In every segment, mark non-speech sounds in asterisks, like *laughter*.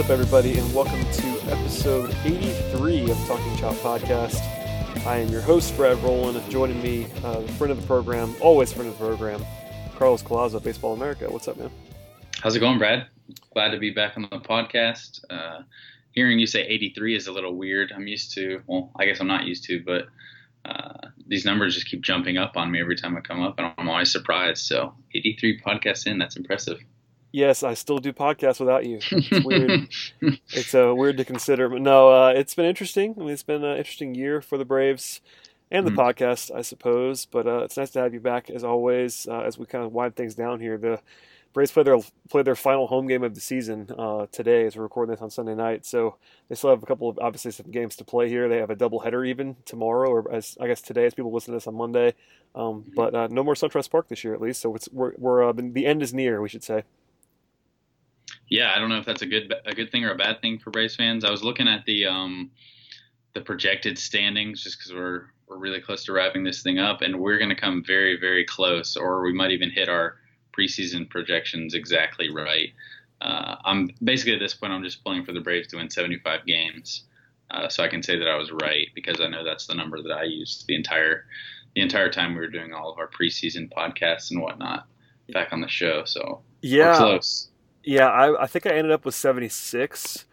What's up, everybody, and welcome to episode 83 of Talking Chop Podcast. I am your host, Brad Rowland, and joining me, uh, friend of the program, always friend of the program, Carlos Collazo, Baseball America. What's up, man? How's it going, Brad? Glad to be back on the podcast. Uh, hearing you say 83 is a little weird. I'm used to, well, I guess I'm not used to, but uh, these numbers just keep jumping up on me every time I come up, and I'm always surprised. So 83 podcasts in, that's impressive. Yes, I still do podcasts without you. It's weird. *laughs* it's uh, weird to consider, but no, uh, it's been interesting. I mean, it's been an interesting year for the Braves and the Mhm. podcast, I suppose. But uh, it's nice to have you back as always. Uh, as we kind of wind things down here, the Braves play their play their final home game of the season uh, today, as we're recording this on Sunday night. So they still have a couple of obviously some games to play here. They have a doubleheader even tomorrow, or as I guess today, as people listen to this on Monday. Um, but uh, no more SunTrust Park this year, at least. So it's we're, we're uh, the end is near, we should say. Yeah, I don't know if that's a good a good thing or a bad thing for Braves fans. I was looking at the um, the projected standings just because we're we're really close to wrapping this thing up, and we're going to come very very close, or we might even hit our preseason projections exactly right. Uh, I'm basically at this point I'm just pulling for the Braves to win 75 games, uh, so I can say that I was right because I know that's the number that I used the entire the entire time we were doing all of our preseason podcasts and whatnot back on the show. So we're close. Yeah, I, I think I ended up with 76,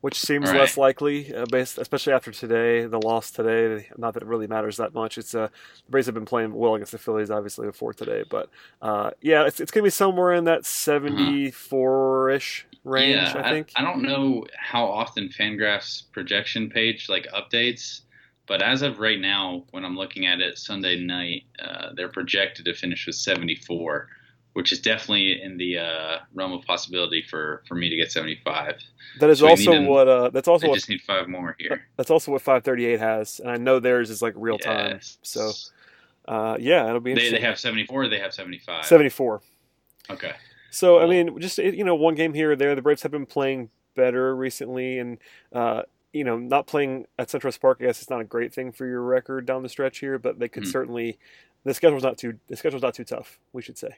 which seems right. less likely, uh, based, especially after today, the loss today. Not that it really matters that much. It's uh, the Braves have been playing well against the Phillies, obviously, before today. But uh, yeah, it's, it's going to be somewhere in that 74 ish range, yeah, I think. I, don't know how often Fangraph's projection page like updates, but as of right now, when I'm looking at it Sunday night, uh, they're projected to finish with 74, which is definitely in the uh, realm of possibility for, for me to get 75. that is so also an- what uh, that's also I what just need five more here. *laughs* that's also what 538 has, and I know theirs is like real time. So uh, yeah, it'll be they, interesting. they have 74. Or they have 75. 74. Okay. So I mean, just you know, one game here or there. The Braves have been playing better recently, and uh, you know, not playing at Central Park. I guess it's not a great thing for your record down the stretch here, but they could Mhm. certainly. The schedule's not too. The schedule's not too tough. We should say.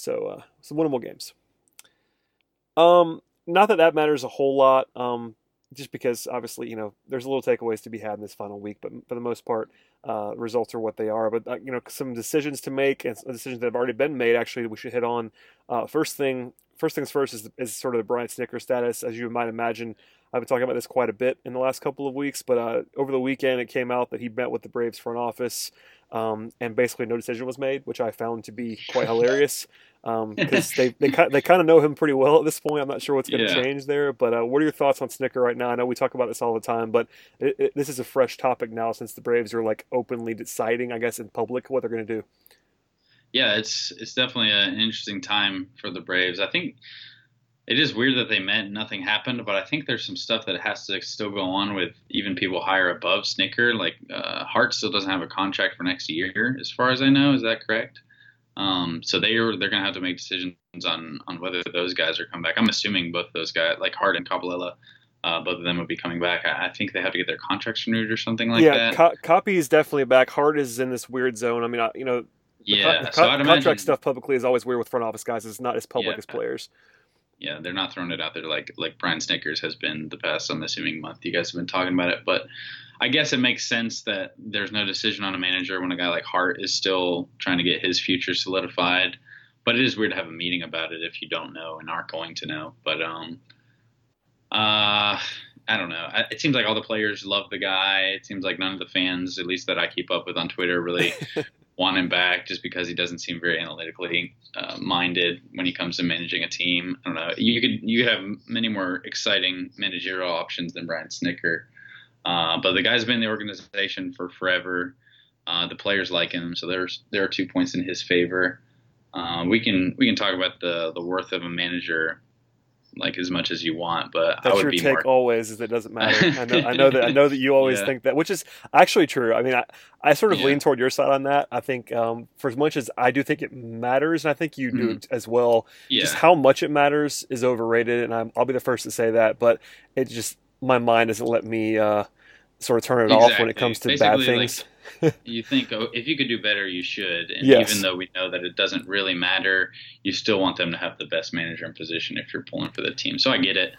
So uh, some winnable games. Um, not that that matters a whole lot. Um, just because obviously you know there's a little takeaways to be had in this final week, but for the most part, uh, results are what they are. But uh, you know some decisions to make and decisions that have already been made. Actually, we should hit on. Uh, first thing, first things first is, is sort of the Brian Snitker status. As you might imagine, I've been talking about this quite a bit in the last couple of weeks. But uh, over the weekend, it came out that he met with the Braves front office, um, and basically no decision was made, which I found to be quite hilarious *laughs* because they they ki- they kind of know him pretty well at this point. I'm not sure what's going to Yeah. change there. But uh, what are your thoughts on Snitker right now? I know we talk about this all the time, but it, it, this is a fresh topic now since the Braves are like openly deciding, I guess, in public what they're going to do. Yeah, it's it's definitely an interesting time for the Braves. I think it is weird that they met and nothing happened, but I think there's some stuff that has to still go on with even people higher above Snitker. Like uh, Hart still doesn't have a contract for next year, as far as I know. Is that correct? Um, so they are they're gonna have to make decisions on on whether those guys are coming back. I'm assuming both those guys, like Hart and Coppolella, uh, both of them would be coming back. I, I think they have to get their contracts renewed or something like yeah, that. co- copy is definitely back. Hart is in this weird zone. I mean, I, you know, yeah, so con- contract imagine stuff publicly is always weird with front office guys. It's not as public Yeah. as players. Yeah, they're not throwing it out there like like Brian Snitker's has been the past. I'm assuming month. You guys have been talking about it, but I guess it makes sense that there's no decision on a manager when a guy like Hart is still trying to get his future solidified. But it is weird to have a meeting about it if you don't know and aren't going to know. But um, uh, I don't know. it seems like all the players love the guy. It seems like none of the fans, at least that I keep up with on Twitter, really *laughs* want him back just because he doesn't seem very analytically uh, minded when he comes to managing a team. I don't know. You could you could have many more exciting managerial options than Brian Snitker, uh, but the guy's been in the organization for forever. Uh, the players like him, so there's there are two points in his favor. Uh, we can we can talk about the the worth of a manager like as much as you want, but That's I would your be take more. always is it doesn't matter. I know, I know that I *laughs* know that you always Yeah. think that, which is actually true. I mean, I, I sort of Yeah. lean toward your side on that. I think um, for as much as I do think it matters, and I think you do Mhm. as well. yeah, Just how much it matters is overrated, and I'm, I'll be the first to say that. But it just my mind doesn't let me uh, sort of turn it off when it comes to bad Basically, like, things. *laughs* you think oh, if you could do better, you should. And Yes. even though we know that it doesn't really matter, you still want them to have the best manager in position if you're pulling for the team. So I get it.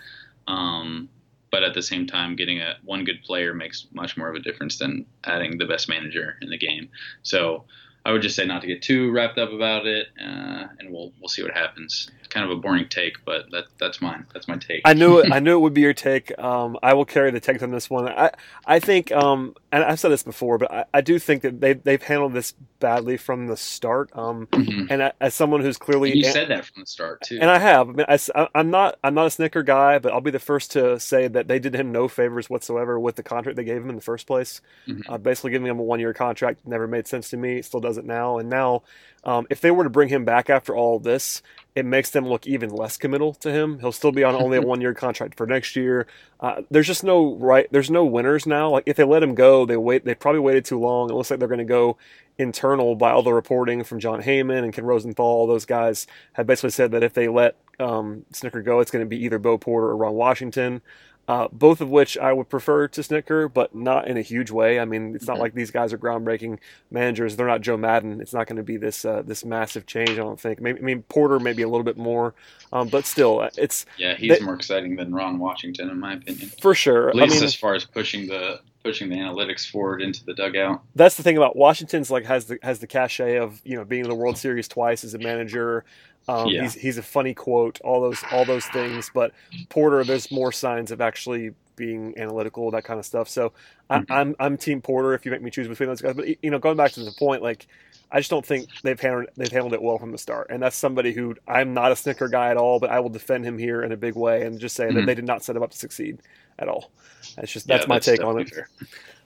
Um, but at the same time, getting a one good player makes much more of a difference than adding the best manager in the game. So I would just say not to get too wrapped up about it, uh, and we'll we'll see what happens. Kind of a boring take, but that that's mine. That's my take. I knew it. I *laughs* knew it would be your take. Um, I will carry the take on this one. I, I think, um, and I've said this before, but I, I do think that they they've handled this badly from the start. Um, Mhm. and I, as someone who's clearly You said that from the start too. and I have. I mean, I, am not. I'm not a Snitker guy, but I'll be the first to say that they did him no favors whatsoever with the contract they gave him in the first place. Mhm. Uh, basically, giving him a one-year contract never made sense to me. It still doesn't now. And now, um, if they were to bring him back after all this, it makes them look even less committal to him. He'll still be on only a *laughs* one-year contract for next year. Uh, there's just no right. There's no winners now. Like if they let him go, they wait. They probably waited too long. It looks like they're going to go internal by all the reporting from Jon Heyman and Ken Rosenthal. All those guys have basically said that if they let um, Snitker go, it's going to be either Bo Porter or Ron Washington. Uh, both of which I would prefer to Snitker, but not in a huge way. I mean, it's not like these guys are groundbreaking managers. They're not Joe Maddon. It's not going to be this uh, this massive change. I don't think. Maybe, I mean, Porter maybe a little bit more, um, but still, it's Yeah, he's They- more exciting than Ron Washington, in my opinion. for sure. At I least mean, as far as pushing the pushing the analytics forward into the dugout. that's the thing about Washington's like has the has the cachet of you know being in the World Series twice as a manager. Um, Yeah. He's he's a funny quote, all those all those things. But Porter, there's more signs of actually being analytical, that kind of stuff. So I, Mhm. I'm I'm Team Porter if you make me choose between those guys. But you know, going back to the point, like I just don't think they've handled they've handled it well from the start. And that's somebody who I'm not a Snitker guy at all, but I will defend him here in a big way and just say that Mhm. they did not set him up to succeed at all. That's just Yeah, that's my take on it. fair.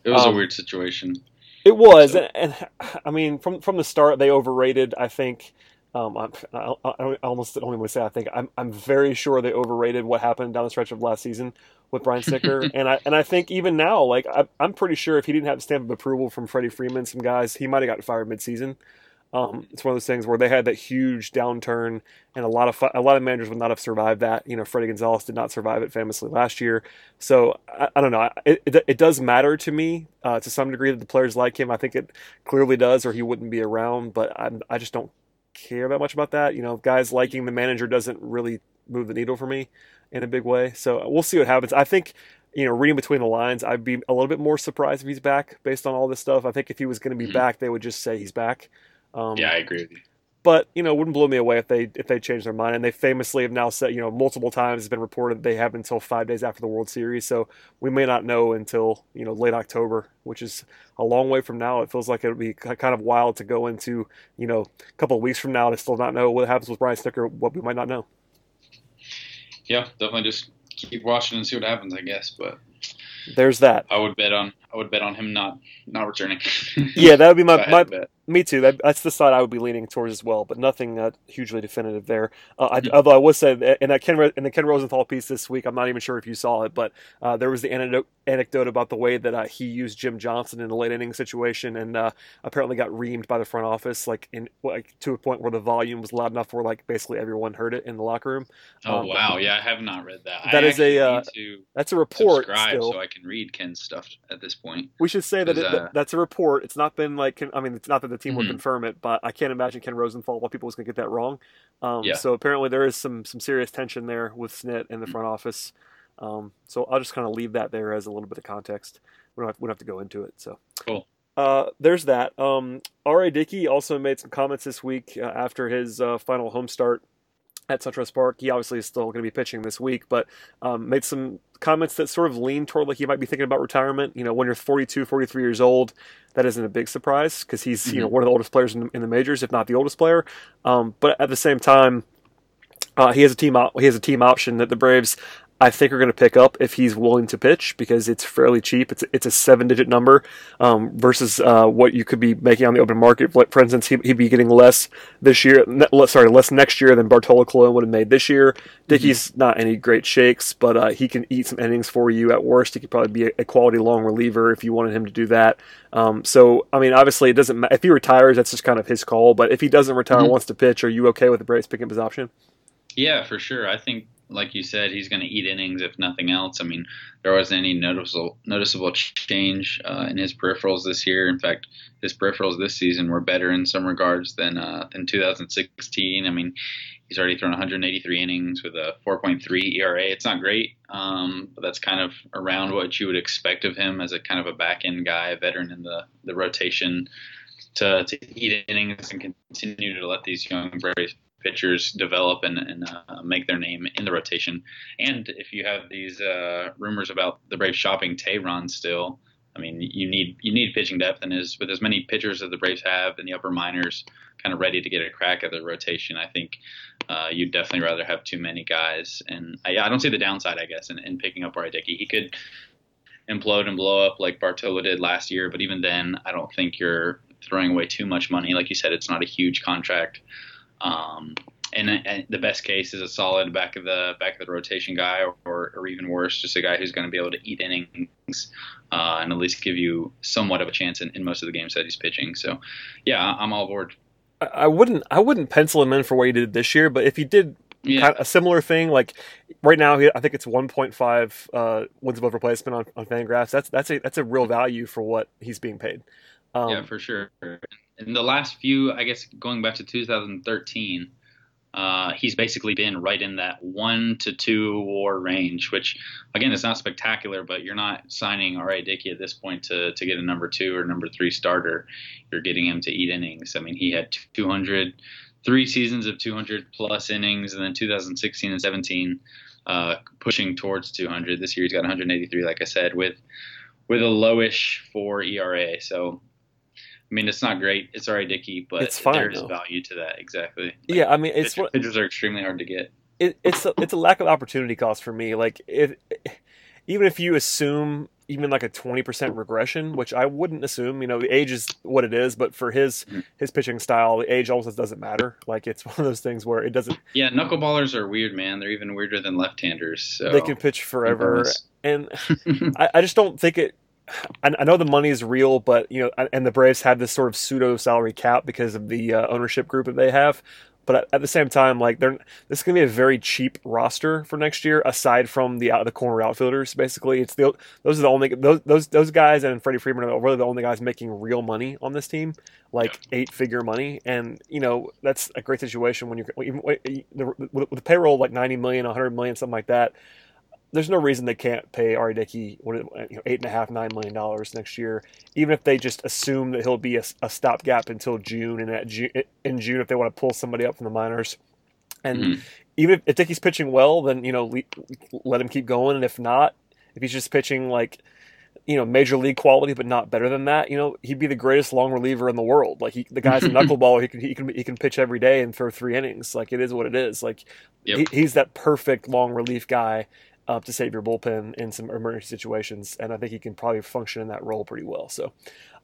It was Um, a weird situation. It was, So- and, and I mean, from from the start, they overrated. I think. Um, I, I, I almost don't even want to say. I think I'm I'm very sure they overrated what happened down the stretch of last season with Brian Snitker, *laughs* and I and I think even now, like I, I'm pretty sure if he didn't have the stamp of approval from Freddie Freeman, some guys, he might have gotten fired midseason. Um, it's one of those things where they had that huge downturn, and a lot of a lot of managers would not have survived that. You know, Fredi Gonzalez did not survive it famously last year. So I, I don't know. It, it, it does matter to me uh, to some degree that the players like him. I think it clearly does, or he wouldn't be around. But I'm, I just don't care that much about that. You know, guys liking the manager doesn't really move the needle for me in a big way. So we'll see what happens. I think. You know, reading between the lines, I'd be a little bit more surprised if he's back based on all this stuff. I think if he was going to be Mhm. back, they would just say he's back. Um, Yeah, I agree with you. But you know, it wouldn't blow me away if they if they change their mind. And they famously have now said, you know, multiple times it's been reported that they have until five days after the World Series. So we may not know until you know late October, which is a long way from now. It feels like it would be kind of wild to go into you know a couple of weeks from now to still not know what happens with Brian Snitker, what we might not know. Yeah, definitely just keep watching and see what happens, I guess. But There's that. I would bet on I would bet on him not not returning. Yeah, that would be my *laughs* my bet. Me too. That, that's the side I would be leaning towards as well, but nothing uh, hugely definitive there. Uh, I, Mhm. although I would say in that Ken in the Ken Rosenthal piece this week, I'm not even sure if you saw it, but uh, there was the anecdote, anecdote about the way that uh, he used Jim Johnson in a late inning situation, and uh, apparently got reamed by the front office, like in like to a point where the volume was loud enough where like basically everyone heard it in the locker room. Oh Um, wow, yeah, I have not read that. That I is a, uh, That's a report. Still, so I can read Ken's stuff at this point. we should say that it, that's a report. It's not been like I mean, it's not that the team would Mhm. confirm it, but I can't imagine Ken Rosenthal, what people was going to get that wrong. Um, Yeah. So apparently there is some some serious tension there with Snit in the Mhm. front office. Um, so I'll just kind of leave that there as a little bit of context. We don't have, we don't have to go into it. So Cool. Uh, there's that. Um, R.A. Dickey also made some comments this week uh, after his uh, final home start at SunTrust Park. He obviously is still going to be pitching this week, but um, made some comments that sort of lean toward like he might be thinking about retirement. You know, when you're 42, 43 years old, that isn't a big surprise because he's mm-hmm. you know mm-hmm. one of the oldest players in, in, the majors, if not the oldest player. Um, but at the same time, uh, he has a team. Op- he has a team option that the Braves I think are going to pick up if he's willing to pitch because it's fairly cheap. It's it's a seven digit number um, versus uh, what you could be making on the open market. For instance, he, would be getting less this year. Ne- sorry, less next year than Bartolo Colon would have made this year. Dickey's mm-hmm. not any great shakes, but uh, he can eat some innings for you. At worst, he could probably be a, a quality long reliever if you wanted him to do that. Um, so I mean, obviously, it doesn't. matter. If he retires, that's just kind of his call. But if he doesn't retire, mm-hmm. wants to pitch, are you okay with the Braves picking up his option? Yeah, for sure. I think like you said, he's going to eat innings if nothing else. I mean, there wasn't any noticeable noticeable change uh, in his peripherals this year. In fact, his peripherals this season were better in some regards than uh, than 2016. I mean, he's already thrown 183 innings with a 4.3 ERA. It's not great, um, but that's kind of around what you would expect of him as a kind of a back end guy, a veteran in the the rotation. To, to eat innings and continue to let these young Braves pitchers develop and, and uh, make their name in the rotation. And if you have these uh, rumors about the Braves shopping Teheran still, I mean, you need you need pitching depth, and as with as many pitchers as the Braves have in the upper minors, kind of ready to get a crack at the rotation, I think uh, you'd definitely rather have too many guys. And I, I don't see the downside, I guess, in, in picking up R.A. Dickey. He could implode and blow up like Bartolo did last year, but even then, I don't think you're throwing away too much money. Like you said, it's not a huge contract. Um, and, and, the best case is a solid back of the back of the rotation guy, or, or even worse, just a guy who's going to be able to eat innings uh, and at least give you somewhat of a chance in, in, most of the games that he's pitching. So, yeah, I'm all aboard. I wouldn't I wouldn't pencil him in for what he did this year, but if he did yeah. kind of a similar thing, like right now, I think it's 1.5 uh, wins above replacement on, on Fangraphs. That's that's a that's a real value for what he's being paid. Um, yeah, for sure in the last few, I guess, going back to 2013, uh, he's basically been right in that one to two WAR range, which again is not spectacular, but you're not signing R.A. Dickey at this point to to get a number two or number three starter. You're getting him to eat innings. I mean, he had 200, three seasons of 200 plus innings, and then 2016 and 17 uh, pushing towards 200. This year he's got 183, like I said, with with a lowish four ERA. So I mean, it's not great. It's alright, Dickey, but it's fine, there's though. value to that. Exactly. Like, yeah, I mean, it's pitchers, pitchers are extremely hard to get. It, it's a, it's a lack of opportunity cost for me. Like if even if you assume even like a 20% regression, which I wouldn't assume, you know, the age is what it is, but for his mm-hmm. his pitching style, the age almost doesn't matter. Like it's *laughs* one of those things where it doesn't Yeah, knuckleballers are weird, man. They're even weirder than left-handers. So. They can pitch forever. And *laughs* I, I just don't think it I know the money is real, but you know, and the Braves have this sort of pseudo salary cap because of the uh, ownership group that they have. But at the same time, like they're this is going to be a very cheap roster for next year. Aside from the the corner outfielders, basically, it's the those are the only those those those guys and Freddie Freeman are really the only guys making real money on this team, like yeah. eight figure money. And you know that's a great situation when you're even with the payroll like ninety million, hundred million, something like that there's no reason they can't pay R.A. Dickey you know, eight and a half, nine million dollars next year, even if they just assume that he'll be a, a stopgap until June, and at June, in June, if they want to pull somebody up from the minors, and mm-hmm. even if, if Dickey's pitching well, then you know let him keep going, and if not, if he's just pitching like you know major league quality but not better than that, you know he'd be the greatest long reliever in the world. Like he, the guy's a *laughs* knuckleballer, he can he can he can pitch every day and throw three innings. Like it is what it is. Like yep. he, he's that perfect long relief guy uh, to save your bullpen in some emergency situations, and I think he can probably function in that role pretty well. So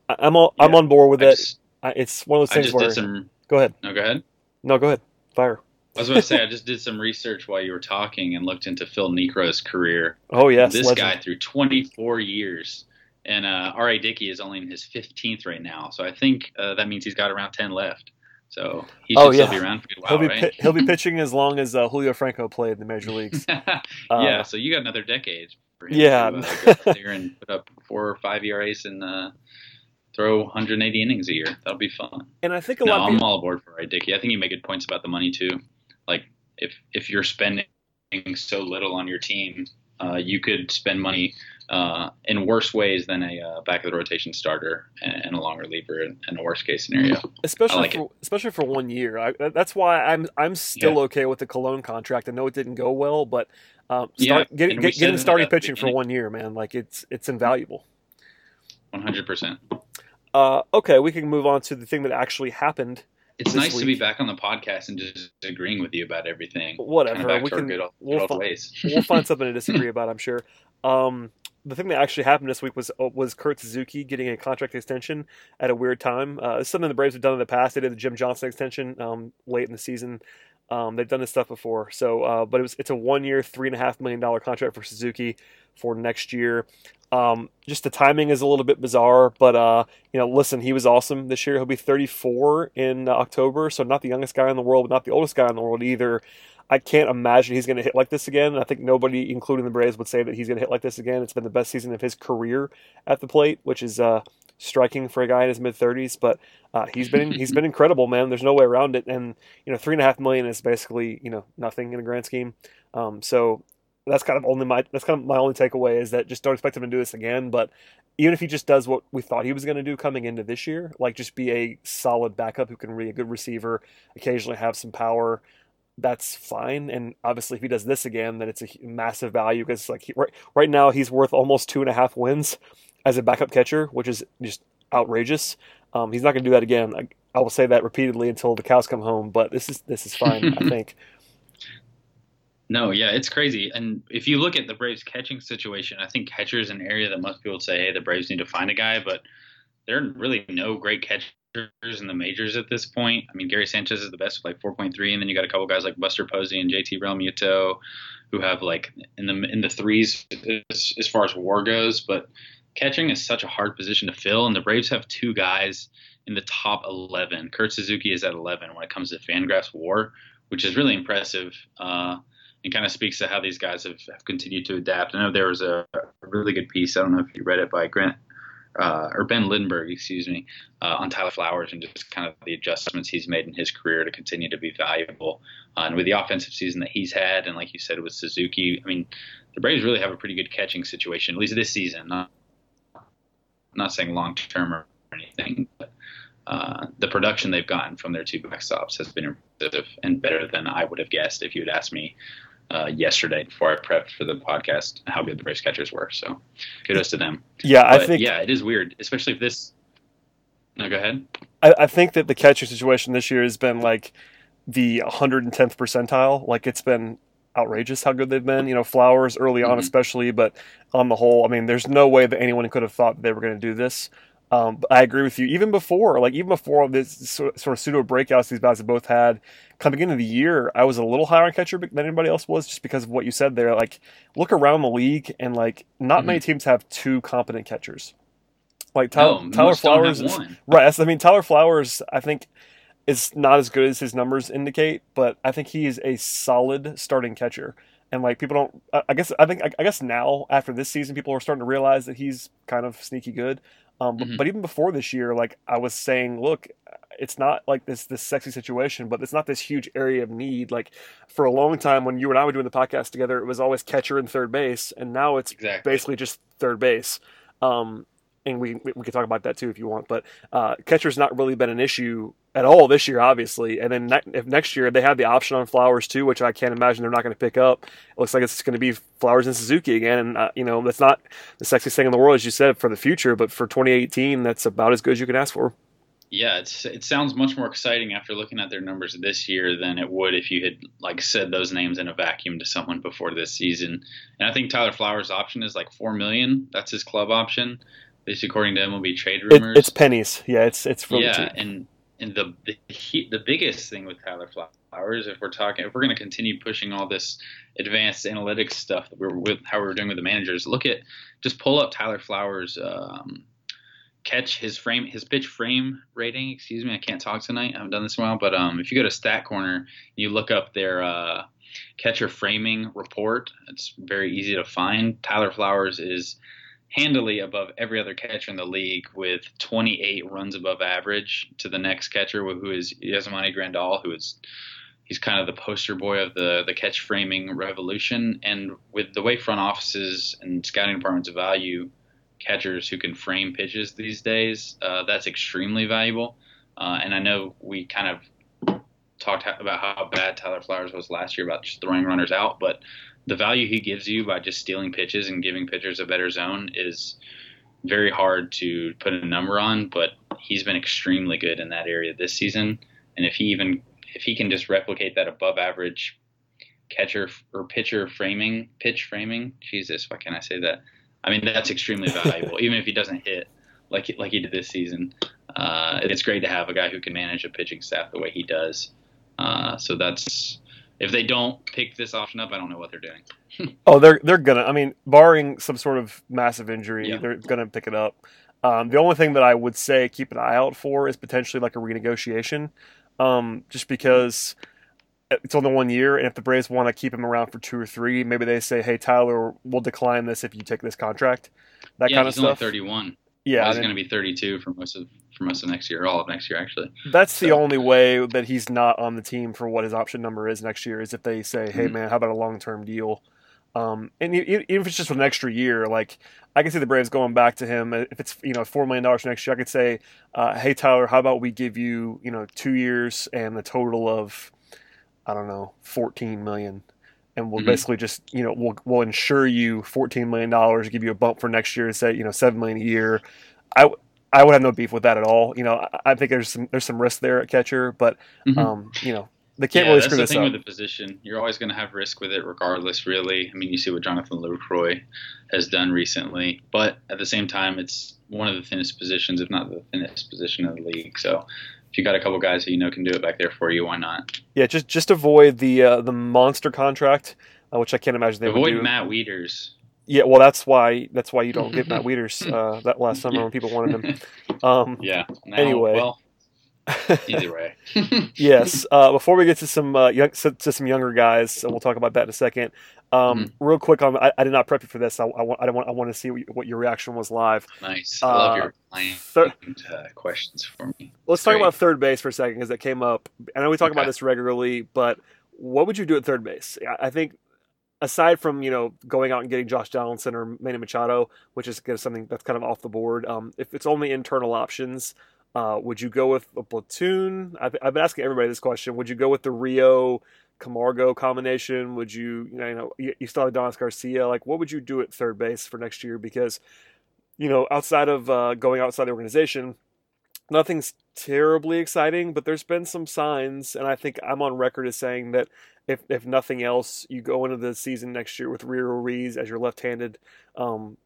I'm all, yeah, I'm on board with I it. Just, it's one of those things where. Some, go ahead. No, go ahead. No, go ahead. Fire. I was going to say I *laughs* just did some research while you were talking and looked into Phil Niekro's career. Oh yes, this legend. guy through 24 years, and uh, R.A. Dickey is only in his 15th right now. So I think uh, that means he's got around 10 left. So he oh, should oh, yeah. still be around for a while, he'll be right? he'll be pitching as long as uh, Julio Franco played in the major leagues. *laughs* yeah, uh, so you got another decade. yeah, to, uh, there and put up four or five ERAs and uh, throw 180 innings a year. That'll be fun. And I think a no, lot. I'm people... all aboard for it, Dickey. I think you make good points about the money too. Like if if you're spending so little on your team, uh, you could spend money uh, in worse ways than a uh, back of the rotation starter and, and a long reliever in, in, a worst case scenario. Especially like for, especially for one year. I, that's why I'm I'm still yeah. okay with the Colon contract. I know it didn't go well, but um, start, yeah, get, get, get him starting pitching for one year, man. Like it's it's invaluable. One hundred percent. Uh, okay, we can move on to the thing that actually happened. It's nice week. to be back on the podcast and just agreeing with you about everything. Whatever, kind of we can. Good, we'll, find, we'll *laughs* find something to disagree about. I'm sure. Um, the thing that actually happened this week was uh, was Kurt Suzuki getting a contract extension at a weird time. Uh, it's something the Braves have done in the past. They did the Jim Johnson extension um, late in the season. Um, they've done this stuff before. So, uh, but it was it's a one year, three and a half million dollar contract for Suzuki for next year. Um, just the timing is a little bit bizarre, but uh, you know, listen, he was awesome this year. He'll be 34 in October, so not the youngest guy in the world, but not the oldest guy in the world either. I can't imagine he's going to hit like this again. I think nobody, including the Braves, would say that he's going to hit like this again. It's been the best season of his career at the plate, which is uh, striking for a guy in his mid 30s. But uh, he's been he's been incredible, man. There's no way around it. And you know, three and a half million is basically you know nothing in a grand scheme. Um, so that's kind of only my that's kind of my only takeaway is that just don't expect him to do this again. But even if he just does what we thought he was going to do coming into this year, like just be a solid backup who can be a good receiver, occasionally have some power that's fine. And obviously, if he does this again, then it's a massive value because like he, right right now he's worth almost two and a half wins as a backup catcher, which is just outrageous. Um, he's not going to do that again. I, I, will say that repeatedly until the cows come home. But this is this is fine, I *laughs* think. No, yeah, it's crazy. And if you look at the Braves catching situation, I think catcher is an area that most people would say, hey, the Braves need to find a guy, but there are really no great catchers in the majors at this point. I mean, Gary Sanchez is the best with like 4.3, and then you got a couple guys like Buster Posey and JT Realmuto who have like in the in the threes as, as far as WAR goes. But catching is such a hard position to fill, and the Braves have two guys in the top 11. Kurt Suzuki is at 11 when it comes to Fangraphs WAR, which is really impressive. Uh, and kind of speaks to how these guys have, have continued to adapt. I know there was a, really good piece. I don't know if you read it by Grant uh, or Ben Lindbergh, excuse me, uh, on Tyler Flowers and just kind of the adjustments he's made in his career to continue to be valuable. Uh, and with the offensive season that he's had, and like you said, with Suzuki, I mean, the Braves really have a pretty good catching situation, at least this season. Not, not saying long term or anything, but uh, the production they've gotten from their two backstops has been impressive and better than I would have guessed if you had asked me uh, yesterday before I prepped for the podcast how good the Braves catchers were. So kudos to them. Yeah, but I think. Yeah, it is weird, especially if this. No, go ahead. I, I think that the catcher situation this year has been like the 110th percentile. Like it's been outrageous how good they've been. You know, Flowers early on, mm-hmm. especially, but on the whole, I mean, there's no way that anyone could have thought they were going to do this. Um, I agree with you. Even before, like even before this sort of pseudo breakouts these guys have both had coming into the year, I was a little higher on catcher than anybody else was, just because of what you said there. Like, look around the league, and like not mm-hmm. many teams have two competent catchers. Like Tyler, Tyler Flowers, right? I mean, Tyler Flowers, I think is not as good as his numbers indicate, but I think he is a solid starting catcher. And like people don't, I guess I think I guess now after this season, people are starting to realize that he's kind of sneaky good. Um, mm-hmm. but, even before this year, like I was saying, look, it's not like this this sexy situation, but it's not this huge area of need. Like for a long time, when you and I were doing the podcast together, it was always catcher and third base, and now it's exactly. basically just third base. Um, and we we can talk about that too if you want. But uh, catcher's not really been an issue at all this year, obviously. And then ne- if next year they have the option on Flowers too, which I can't imagine they're not going to pick up. It looks like it's going to be Flowers and Suzuki again. And uh, you know that's not the sexiest thing in the world, as you said, for the future. But for 2018, that's about as good as you can ask for. Yeah, it's it sounds much more exciting after looking at their numbers this year than it would if you had like said those names in a vacuum to someone before this season. And I think Tyler Flowers' option is like four million. That's his club option at least according to MLB trade rumors. It, it's pennies. Yeah, it's it's really yeah, cheap. and and the the the biggest thing with Tyler Flowers, if we're talking, if we're going to continue pushing all this advanced analytics stuff that we're with how we're doing with the managers, look at just pull up Tyler Flowers. Um, catch his frame his pitch frame rating excuse me i can't talk tonight i haven't done this in a while but um, if you go to stat corner you look up their uh, catcher framing report it's very easy to find tyler flowers is handily above every other catcher in the league with 28 runs above average to the next catcher who is Yasmani Grandal, who is he's kind of the poster boy of the the catch framing revolution. And with the way front offices and scouting departments value catchers who can frame pitches these days, uh, that's extremely valuable. Uh, and I know we kind of talked about how bad Tyler Flowers was last year about just throwing runners out, but the value he gives you by just stealing pitches and giving pitchers a better zone is very hard to put a number on. But he's been extremely good in that area this season, and if he even if he can just replicate that above average catcher or pitcher framing, pitch framing, Jesus, why can't I say that? I mean, that's extremely *laughs* valuable, even if he doesn't hit like like he did this season. Uh, it's great to have a guy who can manage a pitching staff the way he does. Uh, so that's if they don't pick this option up, I don't know what they're doing. *laughs* oh, they're they're gonna. I mean, barring some sort of massive injury, Yeah. they're gonna pick it up. Um, the only thing that I would say keep an eye out for is potentially like a renegotiation, um, just because it's only one year, and if the Braves want to keep him around for two or three, maybe they say, "Hey, Tyler, we'll decline this if you take this contract." That yeah, kind of he's only stuff. 31. Yeah, he's going to be 32 for most of for most of next year, all of next year actually. That's the only way that he's not on the team for what his option number is next year is if they say, "Hey, Mhm. man, how about a long term deal?" Um, and even if it's just for an extra year, like I can see the Braves going back to him if it's you know four million dollars next year. I could say, uh, "Hey, Tyler, how about we give you you know two years and a total of I don't know fourteen million, and we'll Mhm. basically just you know we'll we'll insure you fourteen million dollars, give you a bump for next year, say you know seven million a year." I I would have no beef with that at all. You know, I, I think there's some there's some risk there at catcher, but Mhm. um, you know, they can't yeah, really that's screw the thing up. with the position. You're always going to have risk with it, regardless. Really, I mean, you see what Jonathan Lucroy has done recently, but at the same time, it's one of the thinnest positions, if not the thinnest position of the league. So, if you got a couple guys who you know can do it back there for you, why not? Yeah, just just avoid the uh, the monster contract, uh, which I can't imagine they would Avoid do. Matt Wieters. Yeah, well, that's why that's why you don't get *laughs* Matt Wieters uh, that last summer when people wanted him. *laughs* Um, Yeah. Now, Anyway. well, either way. *laughs* yes. Uh, before we get to some uh, young, to to some younger guys, and we'll talk about that in a second. Um, Mm-hmm. Real quick on, I, I did not prep you for this. I, I, want, I want I want to see what, you- what your reaction was live. nice. I love Uh, your client thir- uh, questions for me. Let's It's talk great. about third base for a second because that came up. I know we talk about this regularly, but what would you do at third base? I I think aside from you know going out and getting Josh Donaldson or Manny Machado, which is something that's kind of off the board. Um, if it's only internal options, uh, would you go with a platoon? I've, I've been asking everybody this question. Would you go with the Rio Camargo combination? Would you you know, you you still have Donis Garcia? Like what would you do at third base for next year? Because you know outside of uh, going outside the organization nothing's terribly exciting, but there's been some signs, and I think I'm on record as saying that if if nothing else, you go into the season next year with Rio Ruiz as your left-handed um,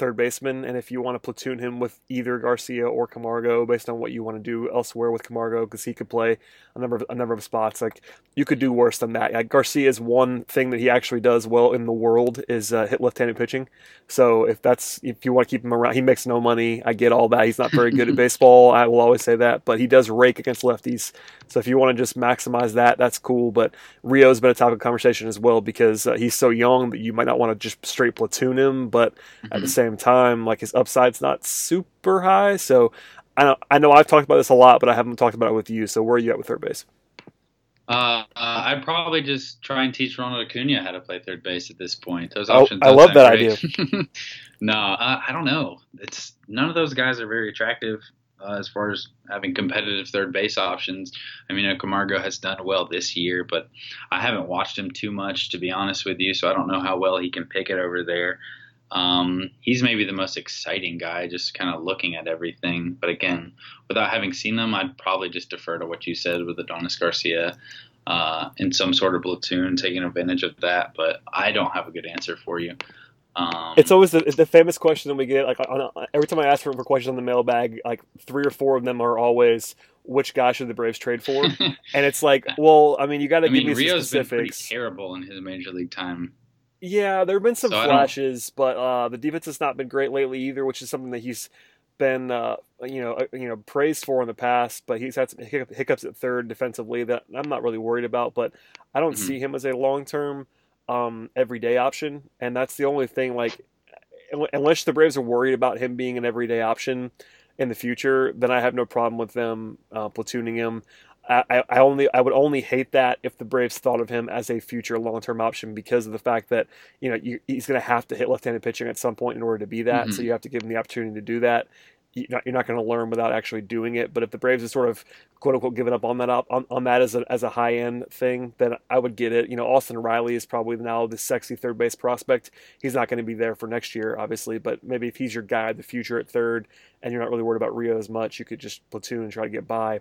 third baseman, and if you want to platoon him with either Garcia or Camargo, based on what you want to do elsewhere with Camargo, because he could play a number of a number of spots, like you could do worse than that. Like Garcia's one thing that he actually does well in the world is uh, hit left-handed pitching. So if that's if you want to keep him around, he makes no money. I get all that. He's not very good at *laughs* baseball. I will always say that, but he does rake against lefties. So if you want to just maximize that, that's cool. But Rio's been a topic of conversation as well because uh, he's so young that you might not want to just straight platoon him, but at the Mhm. Same time, like his upside's not super high. So I know I know I've talked about this a lot, but I haven't talked about it with you. So where are you at with third base? Uh, uh, I'd probably just try and teach Ronald Acuna how to play third base at this point. Those Oh, options. I don't love that great. *laughs* no, uh, I don't know. It's none of those guys are very attractive uh, as far as having competitive third base options. I mean, Camargo has done well this year, but I haven't watched him too much to be honest with you, so I don't know how well he can pick it over there. Um, he's maybe the most exciting guy, just kind of looking at everything. But again, without having seen them, I'd probably just defer to what you said with Adonis Garcia uh, in some sort of platoon, taking advantage of that. But I don't have a good answer for you. Um, It's always the, the famous question that we get. Like on a, every time I ask for, for questions on the mailbag, like three or four of them are always, "Which guy should the Braves trade for?" *laughs* and it's like, well, I mean, you got to give mean, me some Rio's been pretty terrible in his major league time. Yeah, there have been some So flashes, but uh, the defense has not been great lately either, which is something that he's been, uh, you know, uh, you know, praised for in the past. But he's had some hiccup- hiccups at third defensively that I'm not really worried about. But I don't Mhm. see him as a long term, um, everyday option, and that's the only thing. Like, unless the Braves are worried about him being an everyday option in the future, then I have no problem with them uh, platooning him. I, I only I would only hate that if the Braves thought of him as a future long term option because of the fact that you know you, he's going to have to hit left handed pitching at some point in order to be that. Mm-hmm. So you have to give him the opportunity to do that you're not, you're not going to learn without actually doing it. But if the Braves are sort of quote unquote giving up on that up on, on that as a as a high end thing, then I would get it. You know, Austin Riley is probably now the sexy third base prospect. He's not going to be there for next year, obviously, but maybe if he's your guy, the future at third, and you're not really worried about Rio as much, you could just platoon and try to get by.